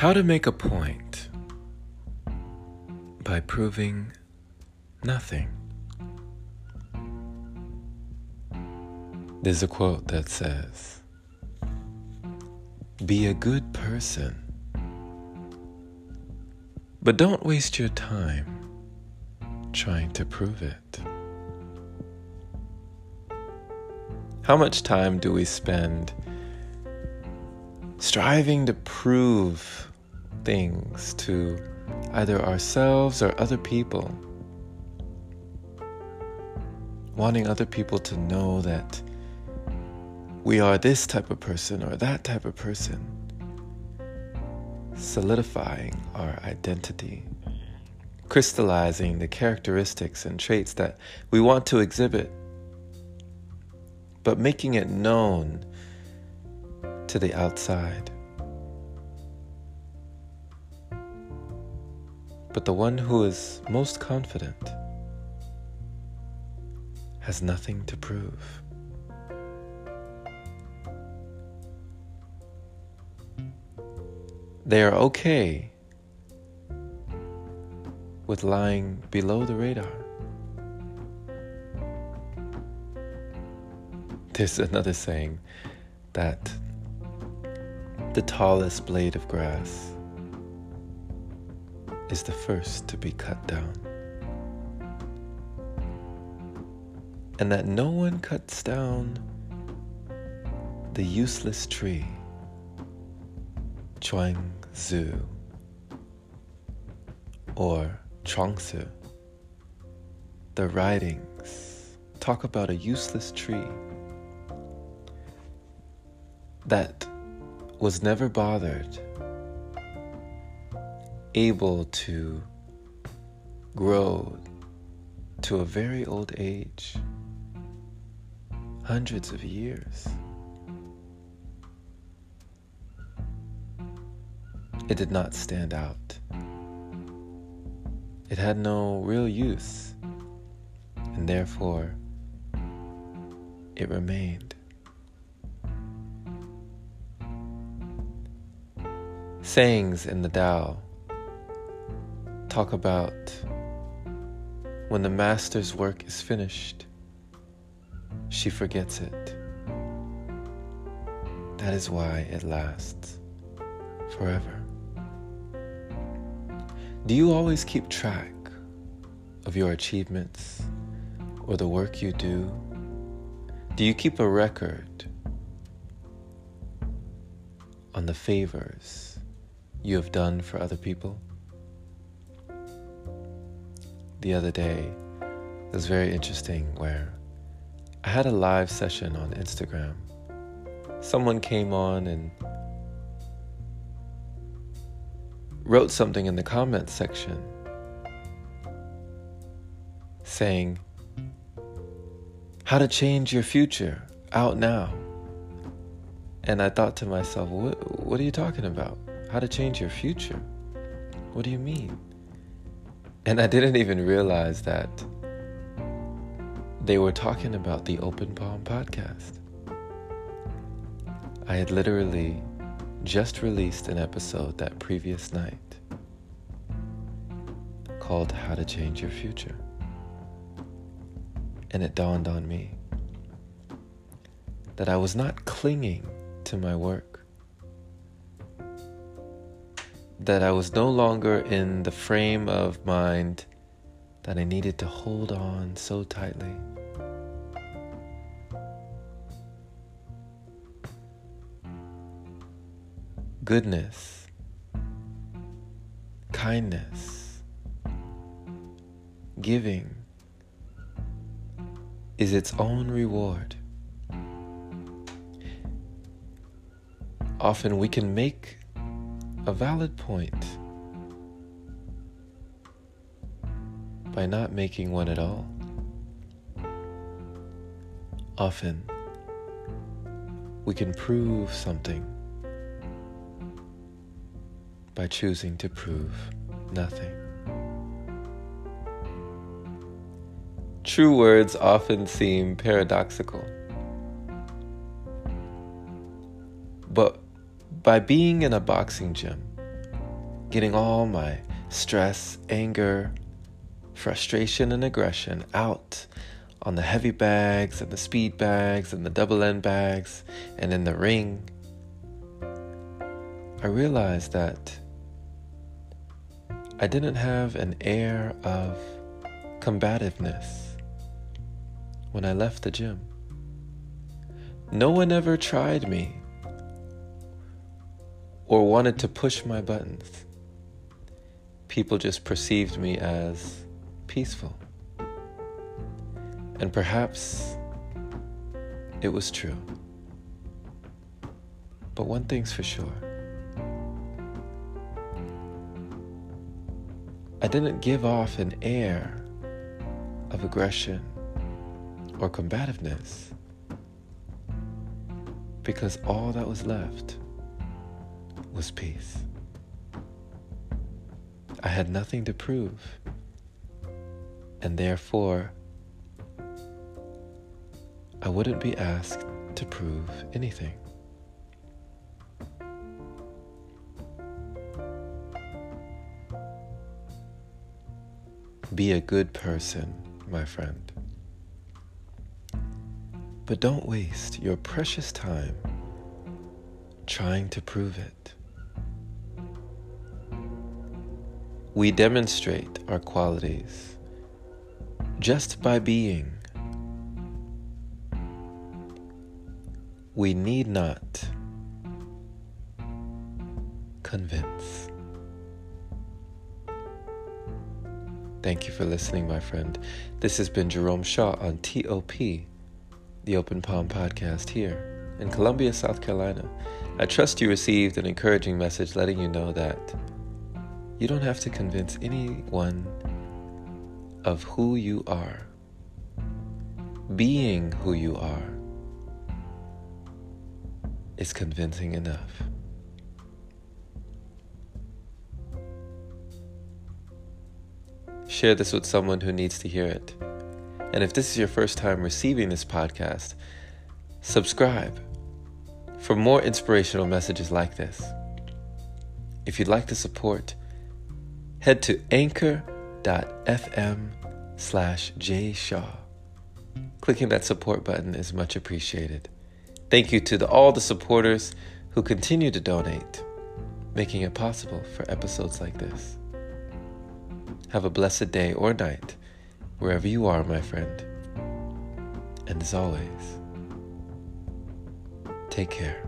How to make a point by proving nothing. There's a quote that says, Be a good person, but don't waste your time trying to prove it. How much time do we spend striving to prove things to either ourselves or other people? Wanting other people to know that we are this type of person or that type of person, solidifying our identity, crystallizing the characteristics and traits that we want to exhibit, but making it known to the outside. But the one who is most confident has nothing to prove. They are okay with lying below the radar. There's another saying that the tallest blade of grass is the first to be cut down. And that no one cuts down the useless tree, Chuang Tzu or Chuang-Tzu. The writings talk about a useless tree that was never bothered, able to grow to a very old age, hundreds of years. It did not stand out. It had no real use, and therefore it remained. Sayings in the Tao talk about when the master's work is finished, she forgets it. That is why it lasts forever. Do you always keep track of your achievements or the work you do? Do you keep a record on the favors you have done for other people? The other day, it was very interesting where I had a live session on Instagram. Someone came on and wrote something in the comments section saying, How to change your future out now. And I thought to myself, what, what are you talking about? How to change your future? What do you mean? And I didn't even realize that they were talking about the Open Palm podcast. I had literally just released an episode that previous night called How to Change Your Future. And it dawned on me that I was not clinging to my work, that I was no longer in the frame of mind that I needed to hold on so tightly. goodness, kindness, giving is its own reward. Often we can make a valid point by not making one at all. Often we can prove something by choosing to prove nothing. True words often seem paradoxical. But by being in a boxing gym getting all my stress, anger, frustration, and aggression out on the heavy bags and the speed bags and the double end bags and in the ring, I realized that I didn't have an air of combativeness when I left the gym. No one ever tried me or wanted to push my buttons. People just perceived me as peaceful. And perhaps it was true. But one thing's for sure I didn't give off an air of aggression or combativeness because all that was left was peace. I had nothing to prove, and therefore, I wouldn't be asked to prove anything. Be a good person, my friend. But don't waste your precious time trying to prove it. We demonstrate our qualities just by being. We need not convince. Thank you for listening, my friend. This has been Jerome Shaw on TOP, the Open Palm Podcast here in Columbia, South Carolina. I trust you received an encouraging message letting you know that you don't have to convince anyone of who you are. Being who you are is convincing enough. Share this with someone who needs to hear it. And if this is your first time receiving this podcast, subscribe for more inspirational messages like this. If you'd like to support, head to anchor.fm slash jshaw. Clicking that support button is much appreciated. Thank you to the, all the supporters who continue to donate, making it possible for episodes like this. Have a blessed day or night, wherever you are, my friend. And as always, take care.